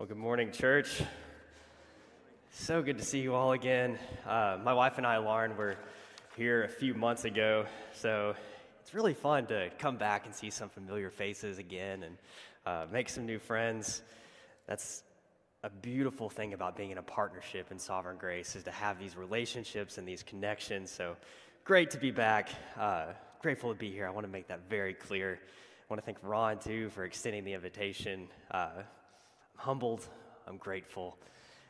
Well, good morning, church. So good to see you all again. Uh, my wife and I, Lauren, were here a few months ago, so it's really fun to come back and see some familiar faces again and uh, make some new friends. That's a beautiful thing about being in a partnership in Sovereign Grace is to have these relationships and these connections. So great to be back. Uh, grateful to be here. I want to make that very clear. I want to thank Ron too for extending the invitation. Humbled, I'm grateful,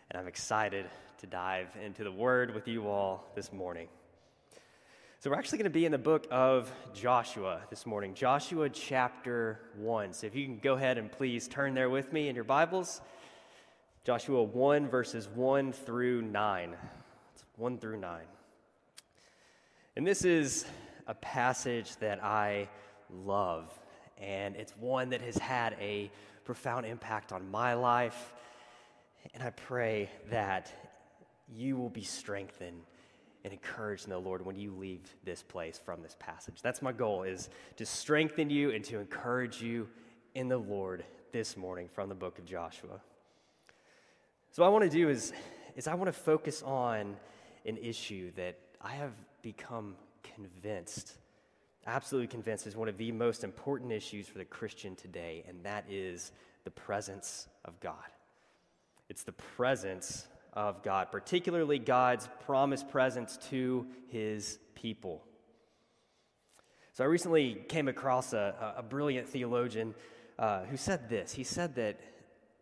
and I'm excited to dive into the Word with you all this morning. So, we're actually going to be in the book of Joshua this morning, Joshua chapter 1. So, if you can go ahead and please turn there with me in your Bibles, Joshua 1, verses 1 through 9. It's 1 through 9. And this is a passage that I love, and it's one that has had a profound impact on my life. And I pray that you will be strengthened and encouraged in the Lord when you leave this place from this passage. That's my goal is to strengthen you and to encourage you in the Lord this morning from the book of Joshua. So what I want to do is, is I want to focus on an issue that I have become convinced absolutely convinced is one of the most important issues for the Christian today, and that is the presence of God. It's the presence of God, particularly God's promised presence to his people. So I recently came across a, a brilliant theologian uh, who said this. He said that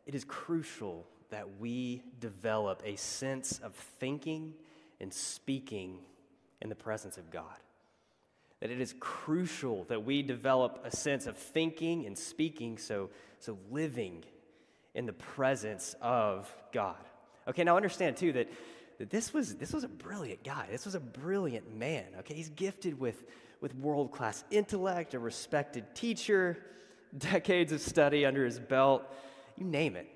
it is crucial that we develop a sense of thinking and speaking in the presence of God that it is crucial that we develop a sense of thinking and speaking, so, so living in the presence of God. Okay, now understand too that, that this, was, this was a brilliant guy. This was a brilliant man. Okay, he's gifted with, with world class intellect, a respected teacher, decades of study under his belt, you name it.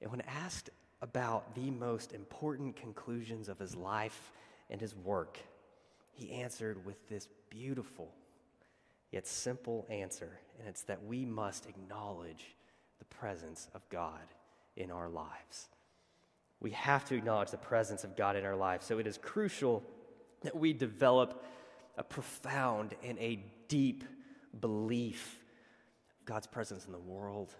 And when asked about the most important conclusions of his life and his work, he answered with this beautiful yet simple answer, and it's that we must acknowledge the presence of God in our lives. We have to acknowledge the presence of God in our lives. So it is crucial that we develop a profound and a deep belief of God's presence in the world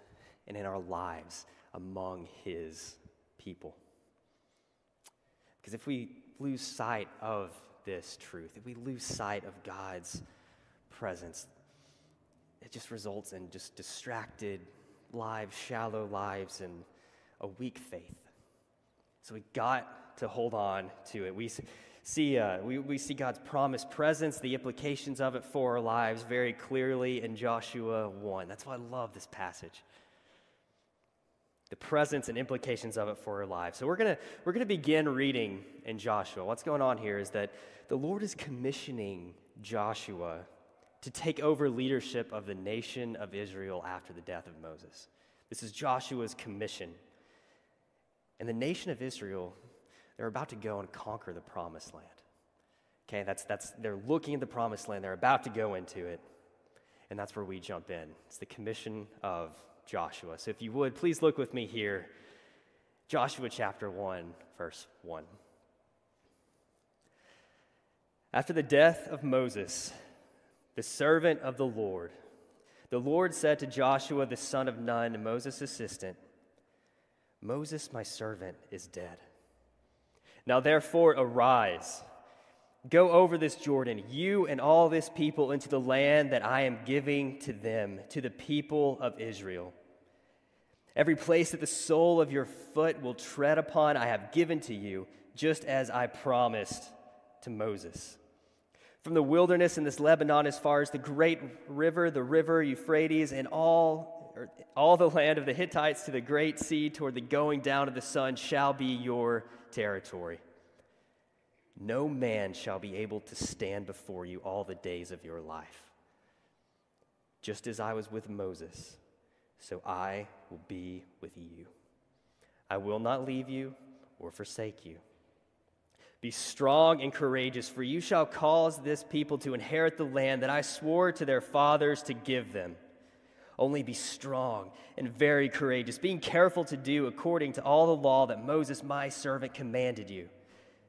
and in our lives among His people. Because if we lose sight of this truth, if we lose sight of God's presence, it just results in just distracted lives, shallow lives, and a weak faith. So we got to hold on to it. We see, uh, we, we see God's promised presence, the implications of it for our lives very clearly in Joshua 1. That's why I love this passage the presence and implications of it for our lives. So we're going to we're going to begin reading in Joshua. What's going on here is that the Lord is commissioning Joshua to take over leadership of the nation of Israel after the death of Moses. This is Joshua's commission. And the nation of Israel, they're about to go and conquer the promised land. Okay, that's that's they're looking at the promised land, they're about to go into it. And that's where we jump in. It's the commission of Joshua. So if you would, please look with me here. Joshua chapter 1, verse 1. After the death of Moses, the servant of the Lord, the Lord said to Joshua the son of Nun, Moses' assistant, Moses, my servant, is dead. Now therefore arise Go over this Jordan, you and all this people, into the land that I am giving to them, to the people of Israel. Every place that the sole of your foot will tread upon, I have given to you, just as I promised to Moses. From the wilderness in this Lebanon, as far as the great river, the river Euphrates, and all, all the land of the Hittites to the great sea toward the going down of the sun shall be your territory. No man shall be able to stand before you all the days of your life. Just as I was with Moses, so I will be with you. I will not leave you or forsake you. Be strong and courageous, for you shall cause this people to inherit the land that I swore to their fathers to give them. Only be strong and very courageous, being careful to do according to all the law that Moses, my servant, commanded you.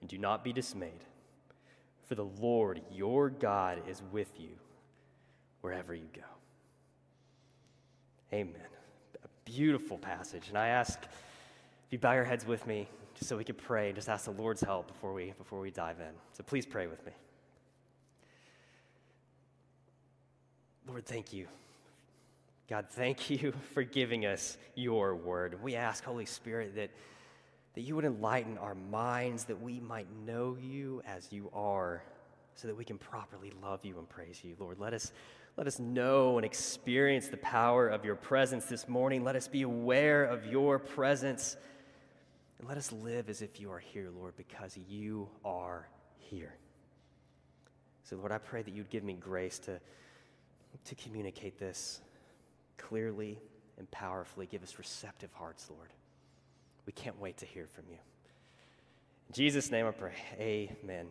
and do not be dismayed, for the Lord your God is with you wherever you go. Amen. A beautiful passage. And I ask if you bow your heads with me, just so we can pray, and just ask the Lord's help before we, before we dive in. So please pray with me. Lord, thank you. God, thank you for giving us your word. We ask, Holy Spirit, that, that you would enlighten our minds, that we might know you as you are, so that we can properly love you and praise you. Lord, let us, let us know and experience the power of your presence this morning. Let us be aware of your presence. And let us live as if you are here, Lord, because you are here. So, Lord, I pray that you'd give me grace to to communicate this clearly and powerfully. Give us receptive hearts, Lord. We can't wait to hear from you. In Jesus' name I pray. Amen.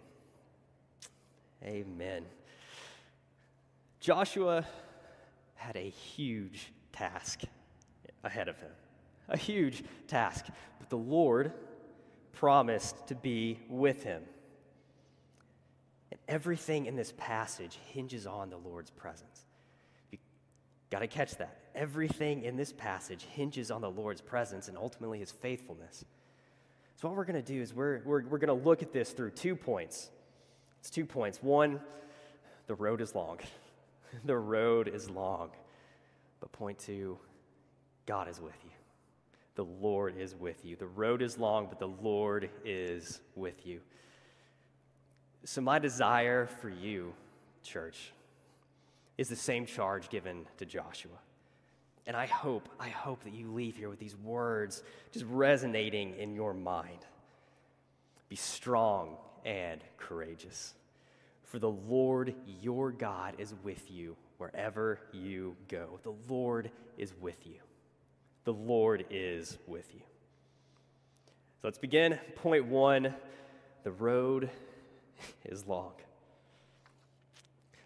Amen. Joshua had a huge task ahead of him, a huge task. But the Lord promised to be with him. And everything in this passage hinges on the Lord's presence. You got to catch that. Everything in this passage hinges on the Lord's presence and ultimately his faithfulness. So, what we're going to do is we're, we're, we're going to look at this through two points. It's two points. One, the road is long. the road is long. But point two, God is with you. The Lord is with you. The road is long, but the Lord is with you. So, my desire for you, church, is the same charge given to Joshua. And I hope, I hope that you leave here with these words just resonating in your mind. Be strong and courageous, for the Lord your God is with you wherever you go. The Lord is with you. The Lord is with you. So let's begin. Point one the road is long.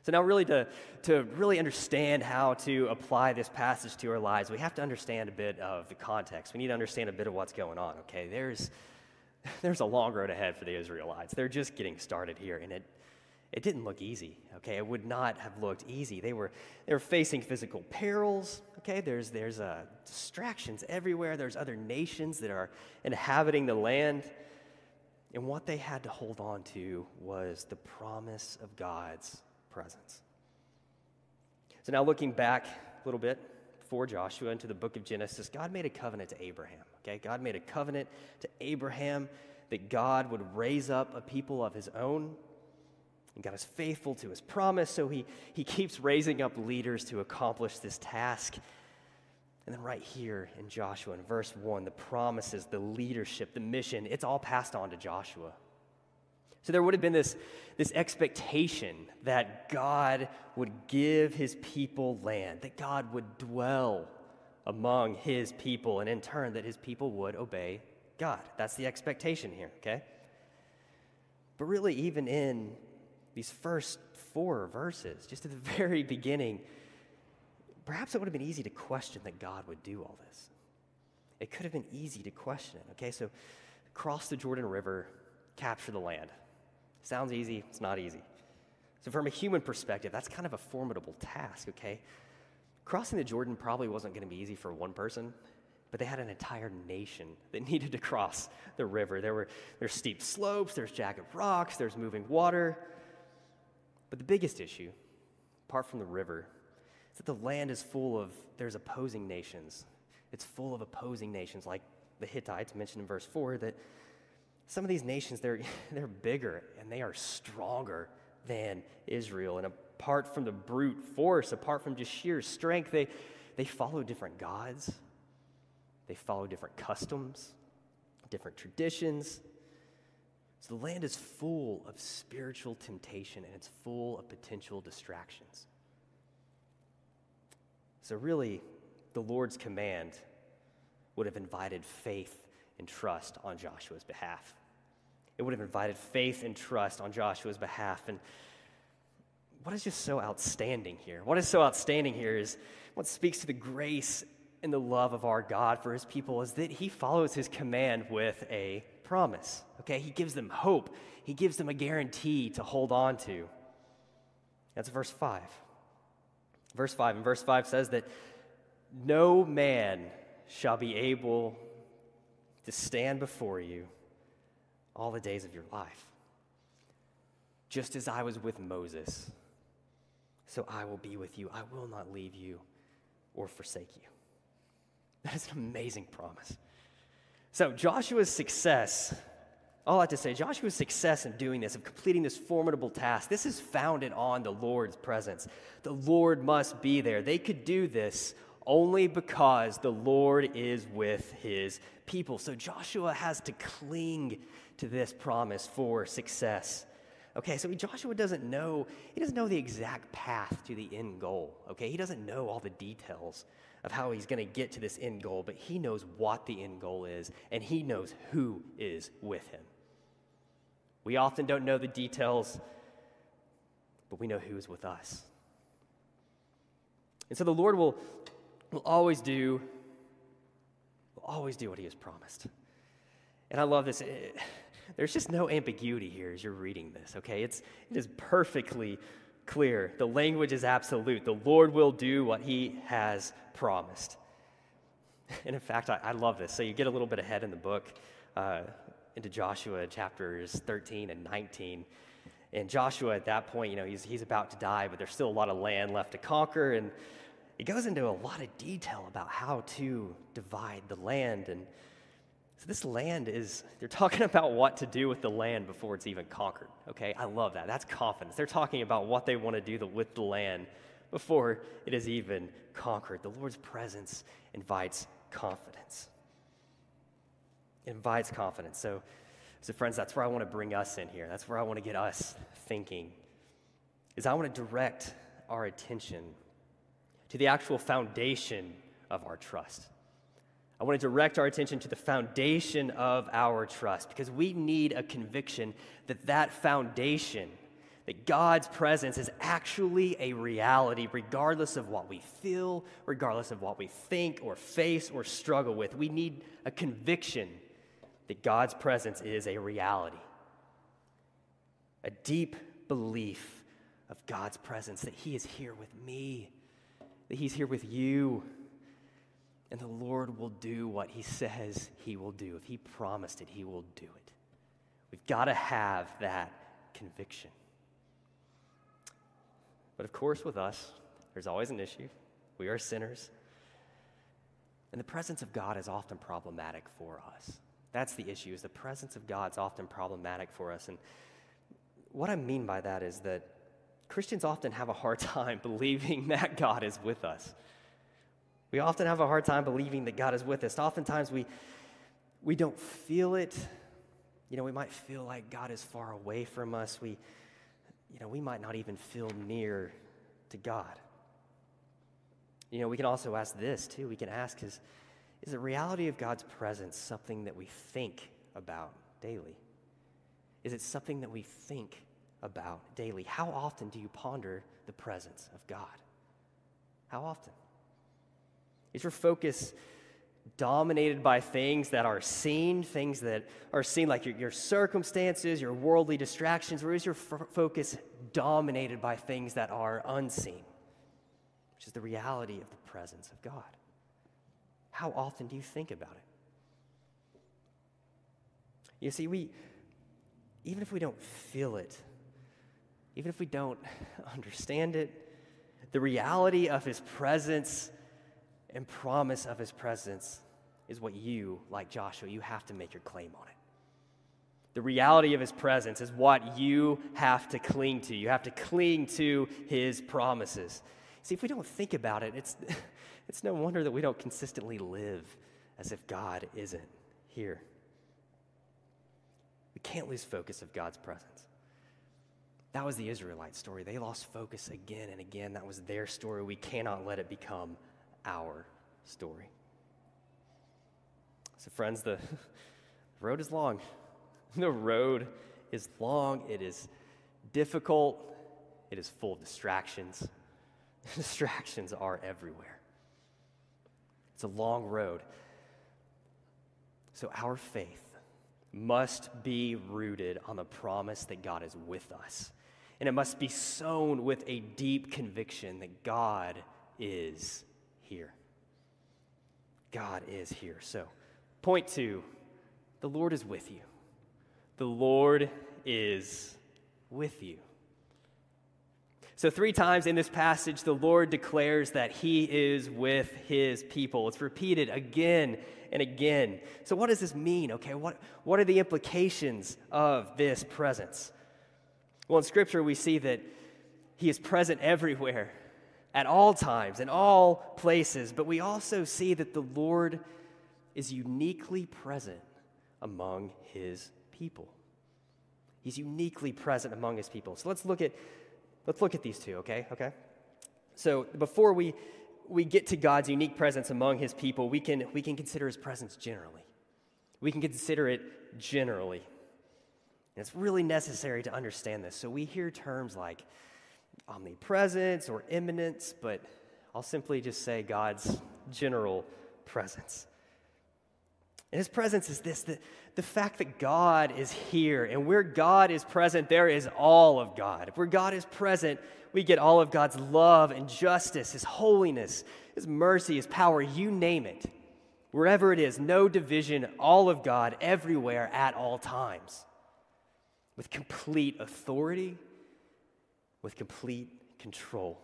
So now really to, to really understand how to apply this passage to our lives, we have to understand a bit of the context. We need to understand a bit of what's going on, okay? There's, there's a long road ahead for the Israelites. They're just getting started here, and it, it didn't look easy, okay? It would not have looked easy. They were, they were facing physical perils, okay? There's, there's uh, distractions everywhere. There's other nations that are inhabiting the land. And what they had to hold on to was the promise of God's presence. So now looking back a little bit before Joshua into the book of Genesis, God made a covenant to Abraham. Okay, God made a covenant to Abraham that God would raise up a people of his own. And God is faithful to his promise, so he, he keeps raising up leaders to accomplish this task. And then, right here in Joshua, in verse 1, the promises, the leadership, the mission, it's all passed on to Joshua. So there would have been this, this expectation that God would give his people land, that God would dwell among his people, and in turn, that his people would obey God. That's the expectation here, okay? But really, even in these first four verses, just at the very beginning, perhaps it would have been easy to question that God would do all this. It could have been easy to question it, okay? So cross the Jordan River, capture the land. Sounds easy, it's not easy. So, from a human perspective, that's kind of a formidable task, okay? Crossing the Jordan probably wasn't going to be easy for one person, but they had an entire nation that needed to cross the river. There were there's steep slopes, there's jagged rocks, there's moving water. But the biggest issue, apart from the river, is that the land is full of there's opposing nations. It's full of opposing nations like the Hittites mentioned in verse 4 that some of these nations, they're, they're bigger and they are stronger than Israel. And apart from the brute force, apart from just sheer strength. They, they follow different gods, they follow different customs, different traditions. So the land is full of spiritual temptation and it's full of potential distractions. So, really, the Lord's command would have invited faith and trust on Joshua's behalf. It would have invited faith and trust on Joshua's behalf. And what is just so outstanding here? What is so outstanding here is what speaks to the grace and the love of our God for his people is that he follows his command with a promise. Okay? He gives them hope, he gives them a guarantee to hold on to. That's verse 5. Verse 5. And verse 5 says that no man shall be able to stand before you all the days of your life. Just as I was with Moses, so I will be with you. I will not leave you or forsake you. That is an amazing promise. So, Joshua's success, all I have to say, Joshua's success in doing this, of completing this formidable task, this is founded on the Lord's presence. The Lord must be there. They could do this only because the Lord is with his people. So, Joshua has to cling to this promise for success. Okay, so Joshua doesn't know, he doesn't know the exact path to the end goal. Okay, he doesn't know all the details of how he's going to get to this end goal, but he knows what the end goal is, and he knows who is with him. We often don't know the details, but we know who is with us. And so the Lord will, will always do, will always do what he has promised. And I love this. It, there's just no ambiguity here as you're reading this, okay? It's, it is perfectly clear. The language is absolute. The Lord will do what he has promised. And in fact, I, I love this. So you get a little bit ahead in the book uh, into Joshua chapters 13 and 19. And Joshua, at that point, you know, he's, he's about to die, but there's still a lot of land left to conquer. And it goes into a lot of detail about how to divide the land. And so this land is, they're talking about what to do with the land before it's even conquered. Okay, I love that. That's confidence. They're talking about what they want to do with the land before it is even conquered. The Lord's presence invites confidence. It invites confidence. So, so friends, that's where I want to bring us in here. That's where I want to get us thinking. Is I want to direct our attention to the actual foundation of our trust. I want to direct our attention to the foundation of our trust because we need a conviction that that foundation, that God's presence is actually a reality, regardless of what we feel, regardless of what we think or face or struggle with. We need a conviction that God's presence is a reality, a deep belief of God's presence, that He is here with me, that He's here with you and the Lord will do what He says He will do. If He promised it, He will do it. We've got to have that conviction. But of course, with us, there's always an issue. We are sinners. And the presence of God is often problematic for us. That's the issue, is the presence of God is often problematic for us. And what I mean by that is that Christians often have a hard time believing that God is with us. We often have a hard time believing that God is with us. Oftentimes we, we don't feel it. You know, we might feel like God is far away from us. We, you know, we might not even feel near to God. You know, we can also ask this too. We can ask is, is the reality of God's presence something that we think about daily? Is it something that we think about daily? How often do you ponder the presence of God? How often? Is your focus dominated by things that are seen, things that are seen like your, your circumstances, your worldly distractions, or is your f- focus dominated by things that are unseen, which is the reality of the presence of God? How often do you think about it? You see, we, even if we don't feel it, even if we don't understand it, the reality of His presence and promise of his presence is what you, like Joshua, you have to make your claim on it. The reality of his presence is what you have to cling to. You have to cling to his promises. See, if we don't think about it, it's, it's no wonder that we don't consistently live as if God isn't here. We can't lose focus of God's presence. That was the Israelite story. They lost focus again and again. That was their story. We cannot let it become our story. So, friends, the road is long. The road is long, it is difficult, it is full of distractions. distractions are everywhere. It's a long road. So, our faith must be rooted on the promise that God is with us. And it must be sown with a deep conviction that God is here. God is here. So, point two the Lord is with you. The Lord is with you. So, three times in this passage, the Lord declares that He is with His people. It's repeated again and again. So, what does this mean? Okay, what, what are the implications of this presence? Well, in Scripture, we see that He is present everywhere, at all times, in all places, but we also see that the Lord is uniquely present among His people. He's uniquely present among His people. So, let's look at Let's look at these two, okay? Okay? So before we, we get to God's unique presence among his people, we can, we can consider his presence generally. We can consider it generally. And it's really necessary to understand this. So we hear terms like omnipresence or immanence, but I'll simply just say God's general presence. And his presence is this the, the fact that God is here, and where God is present, there is all of God. Where God is present, we get all of God's love and justice, his holiness, his mercy, his power, you name it. Wherever it is, no division, all of God everywhere at all times. With complete authority, with complete control.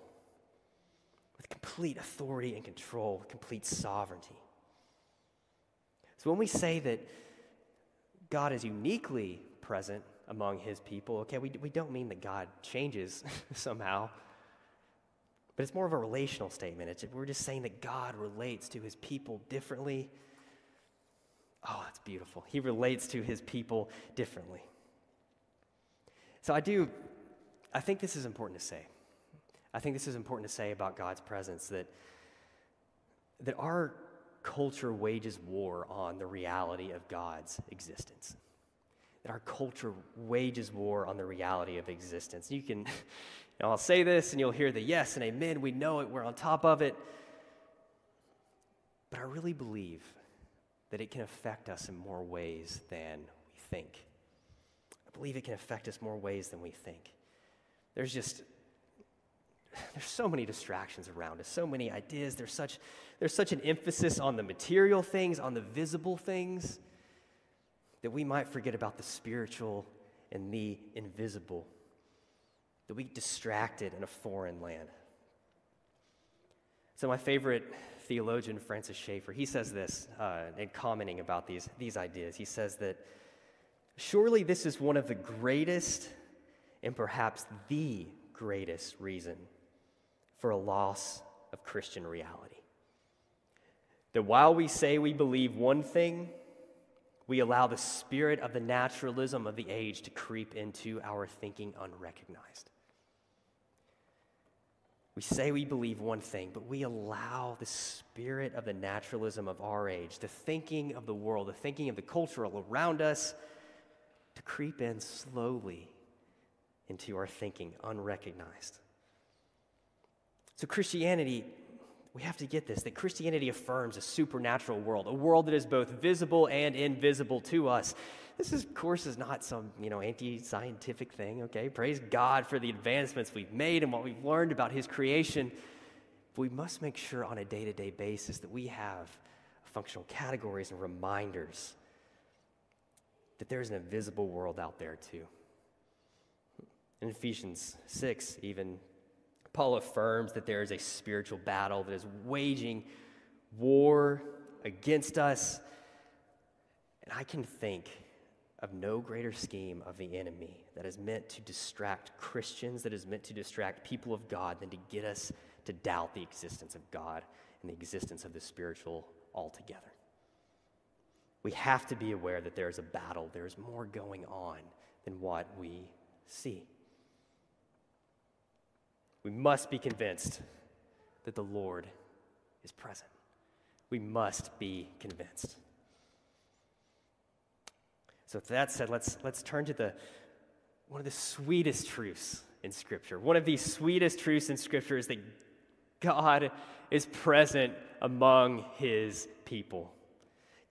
With complete authority and control, complete sovereignty. So when we say that God is uniquely present among his people, okay, we, we don't mean that God changes somehow, but it's more of a relational statement. It's, we're just saying that God relates to his people differently. Oh, that's beautiful. He relates to his people differently. So I do, I think this is important to say. I think this is important to say about God's presence that, that our culture wages war on the reality of God's existence. That our culture wages war on the reality of existence. You can, you know, I'll say this and you'll hear the yes and amen. We know it, we're on top of it. But I really believe that it can affect us in more ways than we think. I believe it can affect us more ways than we think. There's just there's so many distractions around us, so many ideas. There's such, there's such an emphasis on the material things, on the visible things, that we might forget about the spiritual and the invisible, that we get distracted in a foreign land. So, my favorite theologian, Francis Schaeffer, he says this uh, in commenting about these, these ideas. He says that surely this is one of the greatest and perhaps the greatest reason for a loss of Christian reality. That while we say we believe one thing, we allow the spirit of the naturalism of the age to creep into our thinking unrecognized. We say we believe one thing, but we allow the spirit of the naturalism of our age, the thinking of the world, the thinking of the culture around us, to creep in slowly into our thinking unrecognized. So, Christianity, we have to get this that Christianity affirms a supernatural world, a world that is both visible and invisible to us. This, is, of course, is not some you know anti-scientific thing. Okay, praise God for the advancements we've made and what we've learned about His creation. But we must make sure on a day-to-day basis that we have functional categories and reminders that there is an invisible world out there too. In Ephesians 6, even Paul affirms that there is a spiritual battle that is waging war against us. And I can think of no greater scheme of the enemy that is meant to distract Christians, that is meant to distract people of God, than to get us to doubt the existence of God and the existence of the spiritual altogether. We have to be aware that there is a battle, there is more going on than what we see. We must be convinced that the Lord is present. We must be convinced. So, with that said, let's, let's turn to the, one of the sweetest truths in Scripture. One of the sweetest truths in Scripture is that God is present among his people.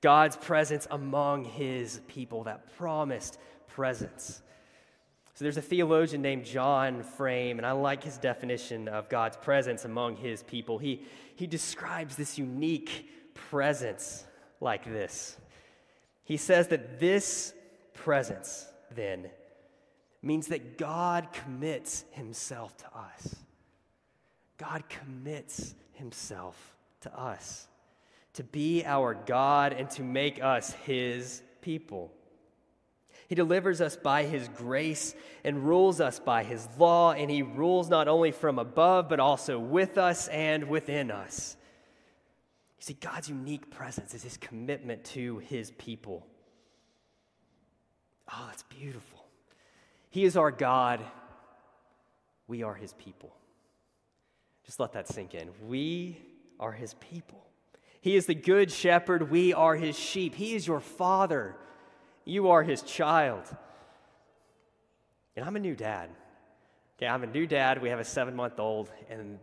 God's presence among his people, that promised presence. So there's a theologian named John Frame, and I like his definition of God's presence among his people. He, he describes this unique presence like this. He says that this presence, then, means that God commits himself to us. God commits himself to us to be our God and to make us his people. He delivers us by his grace and rules us by his law, and he rules not only from above, but also with us and within us. You see, God's unique presence is his commitment to his people. Oh, that's beautiful. He is our God, we are his people. Just let that sink in. We are his people. He is the good shepherd. We are his sheep. He is your father. You are his child. And I'm a new dad. Okay, I'm a new dad. We have a seven month old. And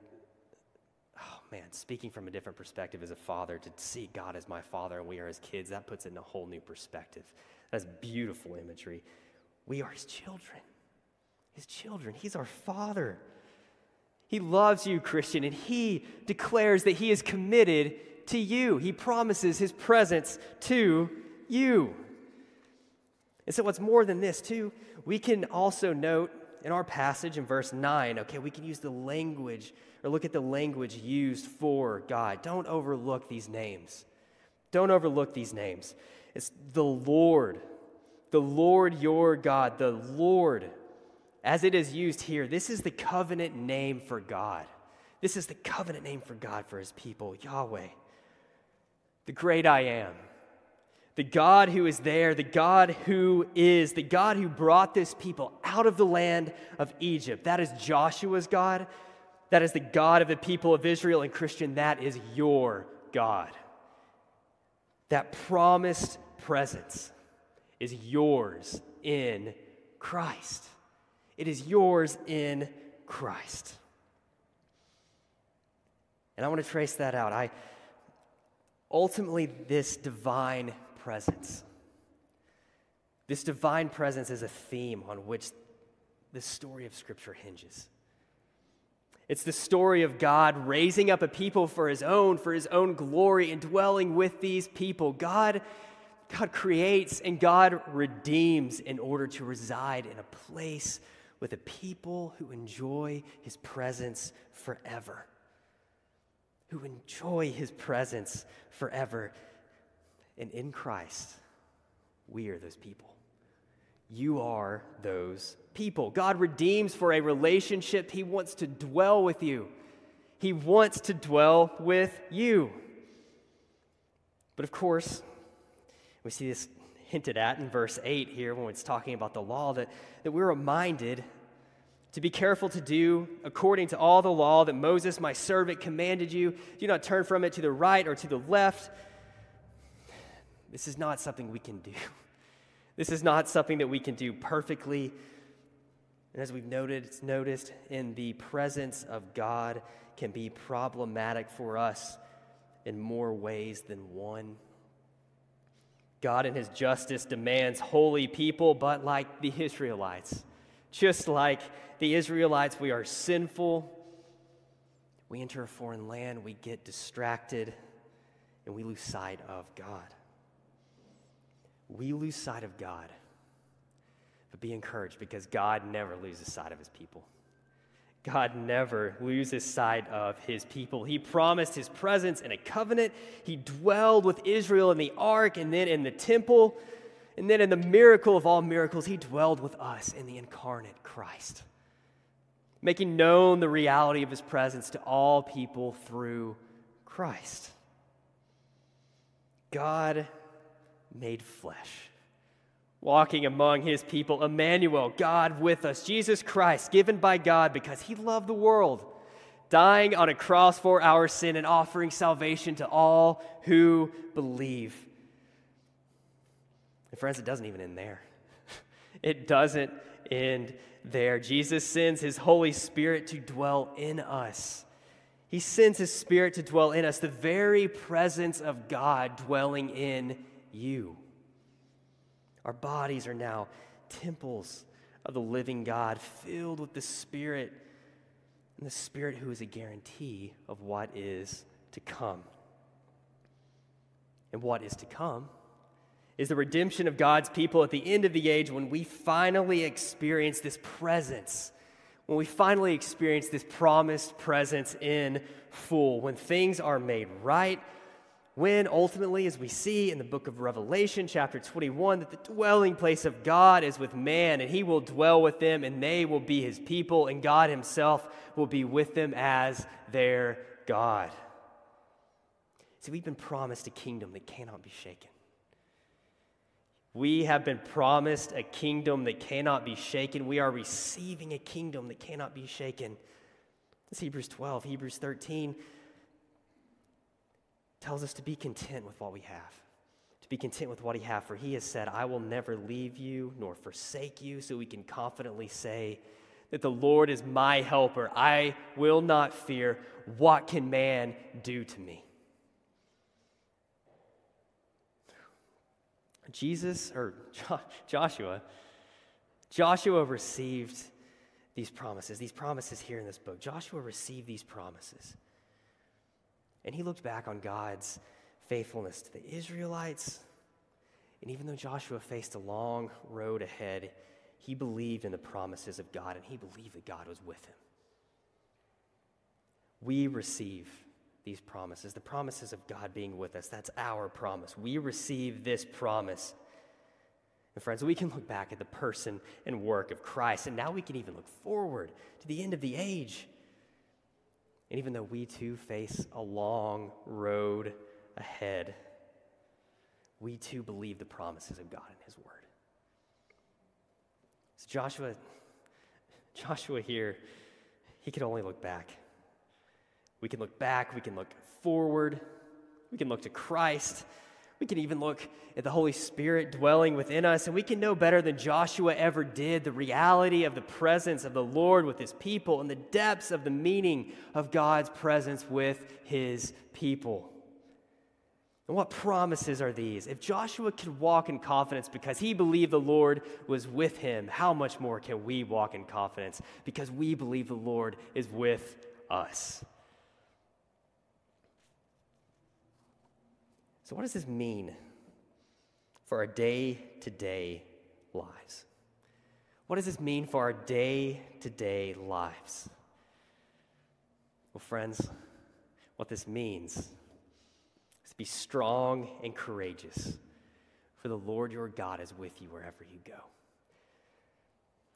oh man, speaking from a different perspective as a father, to see God as my father and we are his kids, that puts it in a whole new perspective. That's beautiful imagery. We are his children. His children. He's our father. He loves you, Christian, and He declares that He is committed to you. He promises His presence to you. And so, what's more than this, too, we can also note in our passage in verse 9, okay, we can use the language or look at the language used for God. Don't overlook these names. Don't overlook these names. It's the Lord, the Lord your God, the Lord as it is used here, this is the covenant name for God. This is the covenant name for God for his people, Yahweh, the great I am, the God who is there, the God who is, the God who brought this people out of the land of Egypt. That is Joshua's God. That is the God of the people of Israel. And Christian, that is your God. That promised presence is yours in Christ. It is yours in Christ. And I want to trace that out. I ultimately this divine presence. This divine presence is a theme on which the story of Scripture hinges. It's the story of God raising up a people for his own, for his own glory, and dwelling with these people. God, God creates and God redeems in order to reside in a place with a people who enjoy his presence forever. Who enjoy his presence forever. And in Christ, we are those people. You are those people. God redeems for a relationship. He wants to dwell with you, He wants to dwell with you. But of course, we see this hinted at in verse 8 here when it's talking about the law that, that we're reminded to be careful to do according to all the law that Moses, my servant, commanded you. Do not turn from it to the right or to the left. This is not something we can do. This is not something that we can do perfectly. And as we've noted, it's noticed in the presence of God can be problematic for us in more ways than one. God, in his justice, demands holy people, but like the Israelites, just like the Israelites, we are sinful. We enter a foreign land, we get distracted, and we lose sight of God. We lose sight of God. But be encouraged because God never loses sight of his people. God never loses sight of his people. He promised his presence in a covenant. He dwelled with Israel in the ark and then in the temple. And then in the miracle of all miracles, he dwelled with us in the incarnate Christ, making known the reality of his presence to all people through Christ. God made flesh, walking among his people, Emmanuel, God with us, Jesus Christ, given by God because he loved the world, dying on a cross for our sin and offering salvation to all who believe. And friends, it doesn't even end there. It doesn't end there. Jesus sends his Holy Spirit to dwell in us. He sends his Spirit to dwell in us, the very presence of God dwelling in you. Our bodies are now temples of the living God, filled with the Spirit, and the Spirit who is a guarantee of what is to come. And what is to come is the redemption of God's people at the end of the age when we finally experience this presence, when we finally experience this promised presence in full, when things are made right, when ultimately, as we see in the book of Revelation, chapter 21, that the dwelling place of God is with man, and he will dwell with them, and they will be his people, and God himself will be with them as their God. See, we've been promised a kingdom that cannot be shaken. We have been promised a kingdom that cannot be shaken. We are receiving a kingdom that cannot be shaken. It's Hebrews 12. Hebrews 13 tells us to be content with what we have, to be content with what He has. For He has said, I will never leave you nor forsake you, so we can confidently say that the Lord is my helper. I will not fear. What can man do to me? Jesus, or Joshua, Joshua received these promises, these promises here in this book. Joshua received these promises. And he looked back on God's faithfulness to the Israelites. And even though Joshua faced a long road ahead, he believed in the promises of God and he believed that God was with him. We receive these promises, the promises of God being with us. That's our promise. We receive this promise. And friends, we can look back at the person and work of Christ, and now we can even look forward to the end of the age. And even though we too face a long road ahead, we too believe the promises of God in His Word. So Joshua, Joshua here, he could only look back. We can look back, we can look forward, we can look to Christ. We can even look at the Holy Spirit dwelling within us, and we can know better than Joshua ever did the reality of the presence of the Lord with his people and the depths of the meaning of God's presence with his people. And what promises are these? If Joshua could walk in confidence because he believed the Lord was with him, how much more can we walk in confidence because we believe the Lord is with us? So, what does this mean for our day to day lives? What does this mean for our day to day lives? Well, friends, what this means is be strong and courageous, for the Lord your God is with you wherever you go.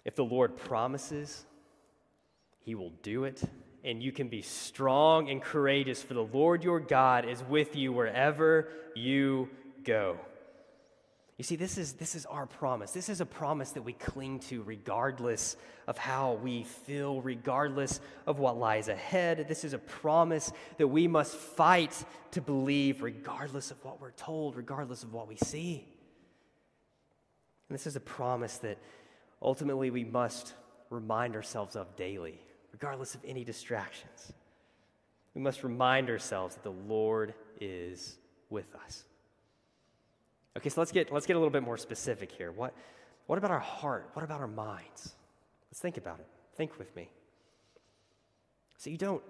If the Lord promises, he will do it and you can be strong and courageous, for the Lord your God is with you wherever you go. You see, this is, this is our promise. This is a promise that we cling to regardless of how we feel, regardless of what lies ahead. This is a promise that we must fight to believe, regardless of what we're told, regardless of what we see. And this is a promise that ultimately we must remind ourselves of daily regardless of any distractions. We must remind ourselves that the Lord is with us. Okay, so let's get, let's get a little bit more specific here. What, what about our heart? What about our minds? Let's think about it. Think with me. So you don't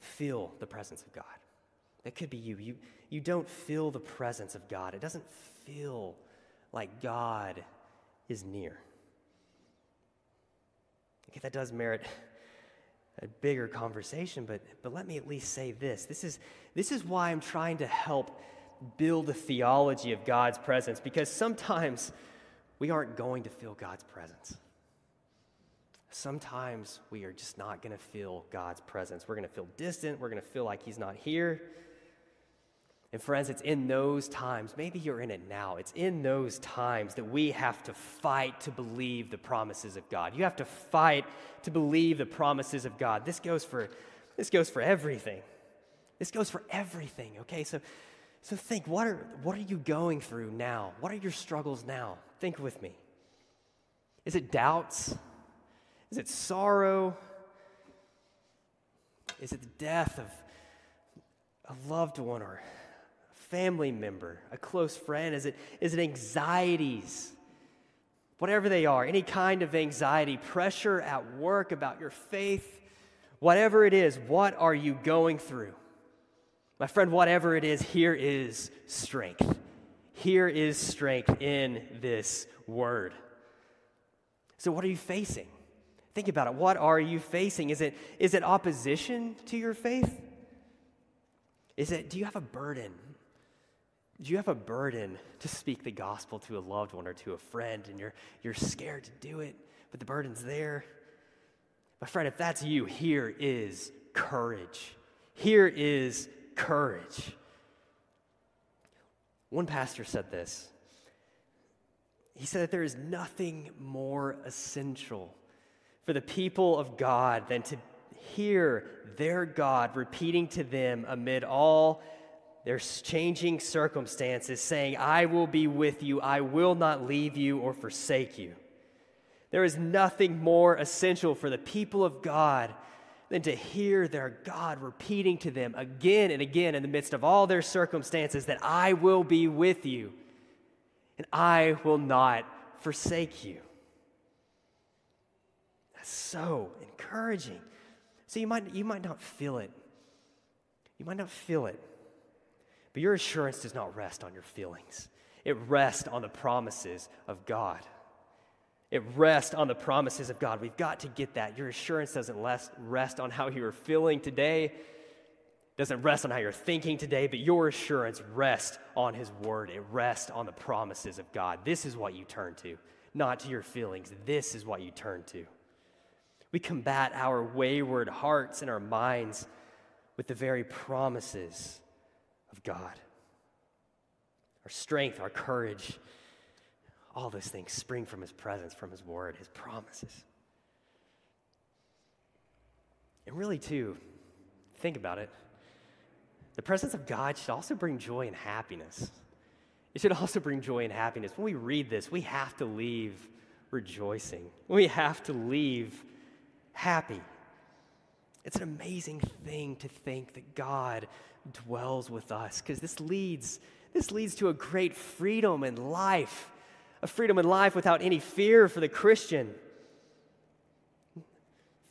feel the presence of God. That could be you. You, you don't feel the presence of God. It doesn't feel like God is near. Okay, that does merit a bigger conversation, but, but let me at least say this. This is, this is why I'm trying to help build a theology of God's presence because sometimes we aren't going to feel God's presence. Sometimes we are just not going to feel God's presence. We're going to feel distant. We're going to feel like He's not here. And friends, it's in those times, maybe you're in it now, it's in those times that we have to fight to believe the promises of God. You have to fight to believe the promises of God. This goes for, this goes for everything. This goes for everything, okay? So, so think, what are, what are you going through now? What are your struggles now? Think with me. Is it doubts? Is it sorrow? Is it the death of a loved one or family member, a close friend? Is it, is it anxieties? Whatever they are, any kind of anxiety, pressure at work about your faith, whatever it is, what are you going through? My friend, whatever it is, here is strength. Here is strength in this word. So, what are you facing? Think about it. What are you facing? Is it, is it opposition to your faith? Is it, do you have a burden? Do you have a burden to speak the gospel to a loved one or to a friend and you're, you're scared to do it, but the burden's there? My friend, if that's you, here is courage. Here is courage. One pastor said this. He said that there is nothing more essential for the people of God than to hear their God repeating to them amid all their changing circumstances, saying, I will be with you, I will not leave you or forsake you. There is nothing more essential for the people of God than to hear their God repeating to them again and again in the midst of all their circumstances that I will be with you and I will not forsake you. That's so encouraging. So you might, you might not feel it. You might not feel it. But your assurance does not rest on your feelings, it rests on the promises of God. It rests on the promises of God. We've got to get that. Your assurance doesn't rest on how you're feeling today, doesn't rest on how you're thinking today, but your assurance rests on His Word. It rests on the promises of God. This is what you turn to, not to your feelings. This is what you turn to. We combat our wayward hearts and our minds with the very promises of God. Our strength, our courage, all those things spring from His presence, from His word, His promises. And really, too, think about it. The presence of God should also bring joy and happiness. It should also bring joy and happiness. When we read this, we have to leave rejoicing. We have to leave happy. It's an amazing thing to think that God dwells with us because this leads this leads to a great freedom in life a freedom in life without any fear for the christian.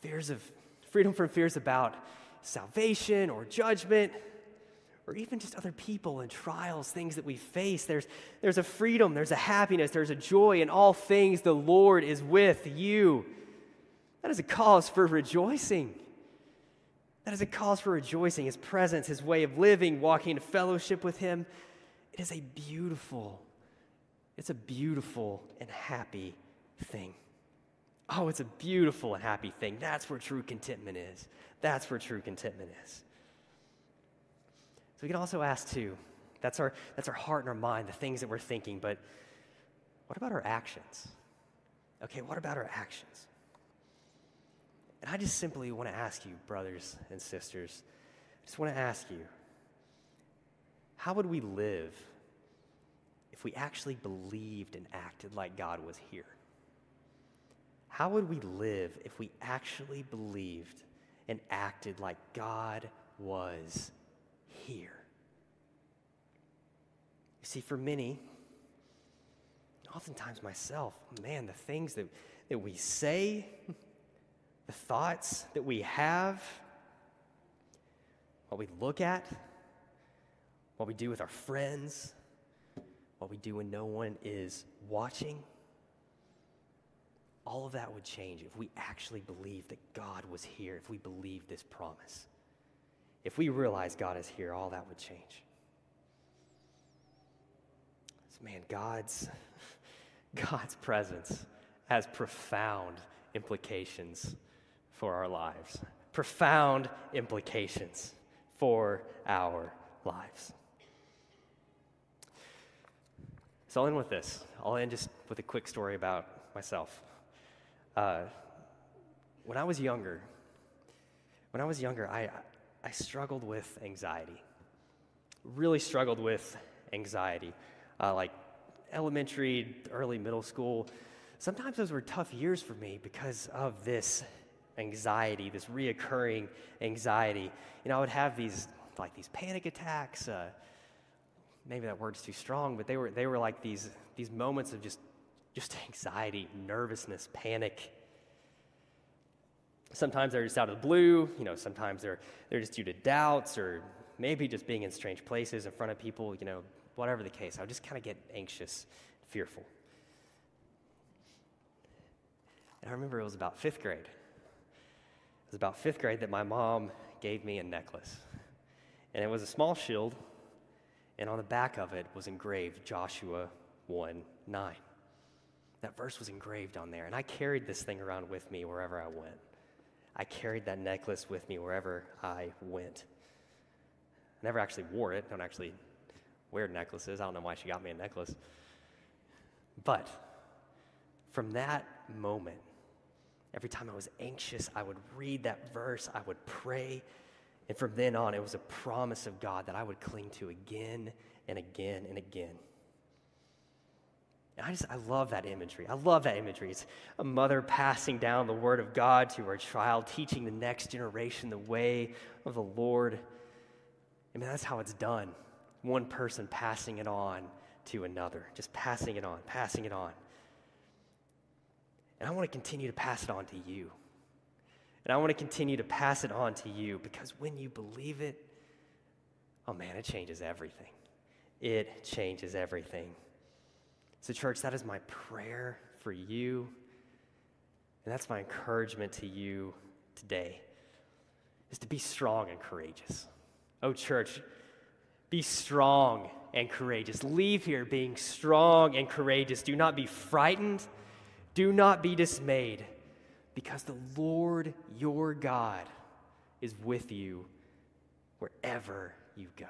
Fears of freedom from fears about salvation or judgment or even just other people and trials things that we face. There's, there's a freedom there's a happiness there's a joy in all things the lord is with you. That is a cause for rejoicing that is a cause for rejoicing. His presence, his way of living, walking in fellowship with him. It is a beautiful, it's a beautiful and happy thing. Oh, it's a beautiful and happy thing. That's where true contentment is. That's where true contentment is. So we can also ask too, that's our, that's our heart and our mind, the things that we're thinking, but what about our actions? Okay, what about our actions? And I just simply want to ask you, brothers and sisters, I just want to ask you, how would we live if we actually believed and acted like God was here? How would we live if we actually believed and acted like God was here? You see, for many, oftentimes myself, man, the things that, that we say, the thoughts that we have, what we look at, what we do with our friends, what we do when no one is watching, all of that would change if we actually believed that God was here, if we believed this promise. If we realize God is here, all that would change. man, God's, God's presence has profound implications for our lives. Profound implications for our lives. So I'll end with this. I'll end just with a quick story about myself. Uh, when I was younger, when I was younger, I, I struggled with anxiety. Really struggled with anxiety. Uh, like elementary, early middle school. Sometimes those were tough years for me because of this anxiety, this reoccurring anxiety. You know, I would have these like these panic attacks. Uh, maybe that word's too strong, but they were, they were like these, these moments of just, just anxiety, nervousness, panic. Sometimes they're just out of the blue, you know, sometimes they're, they're just due to doubts or maybe just being in strange places in front of people, you know, whatever the case. I would just kind of get anxious, fearful. And I remember it was about fifth grade. It was about fifth grade that my mom gave me a necklace. And it was a small shield and on the back of it was engraved Joshua 1 9. That verse was engraved on there. And I carried this thing around with me wherever I went. I carried that necklace with me wherever I went. I never actually wore it. Don't actually wear necklaces. I don't know why she got me a necklace. But from that moment, every time I was anxious, I would read that verse, I would pray, and from then on, it was a promise of God that I would cling to again and again and again. And I just, I love that imagery. I love that imagery. It's a mother passing down the word of God to her child, teaching the next generation the way of the Lord. I mean, that's how it's done. One person passing it on to another, just passing it on, passing it on. And I want to continue to pass it on to you. And I want to continue to pass it on to you because when you believe it, oh man, it changes everything. It changes everything. So, church, that is my prayer for you. And that's my encouragement to you today is to be strong and courageous. Oh, church, be strong and courageous. Leave here being strong and courageous. Do not be frightened. Do not be dismayed because the Lord your God is with you wherever you go.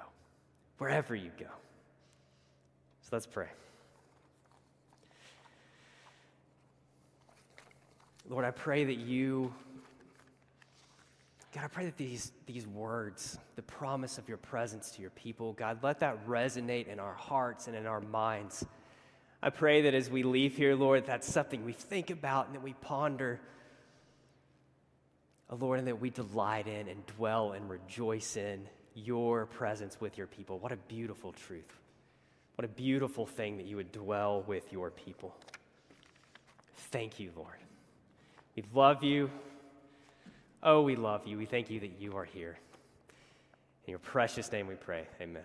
Wherever you go. So let's pray. Lord, I pray that you, God, I pray that these, these words, the promise of your presence to your people, God, let that resonate in our hearts and in our minds. I pray that as we leave here, Lord, that's something we think about and that we ponder. Oh, Lord, and that we delight in and dwell and rejoice in your presence with your people. What a beautiful truth. What a beautiful thing that you would dwell with your people. Thank you, Lord. We love you. Oh, we love you. We thank you that you are here. In your precious name we pray. Amen.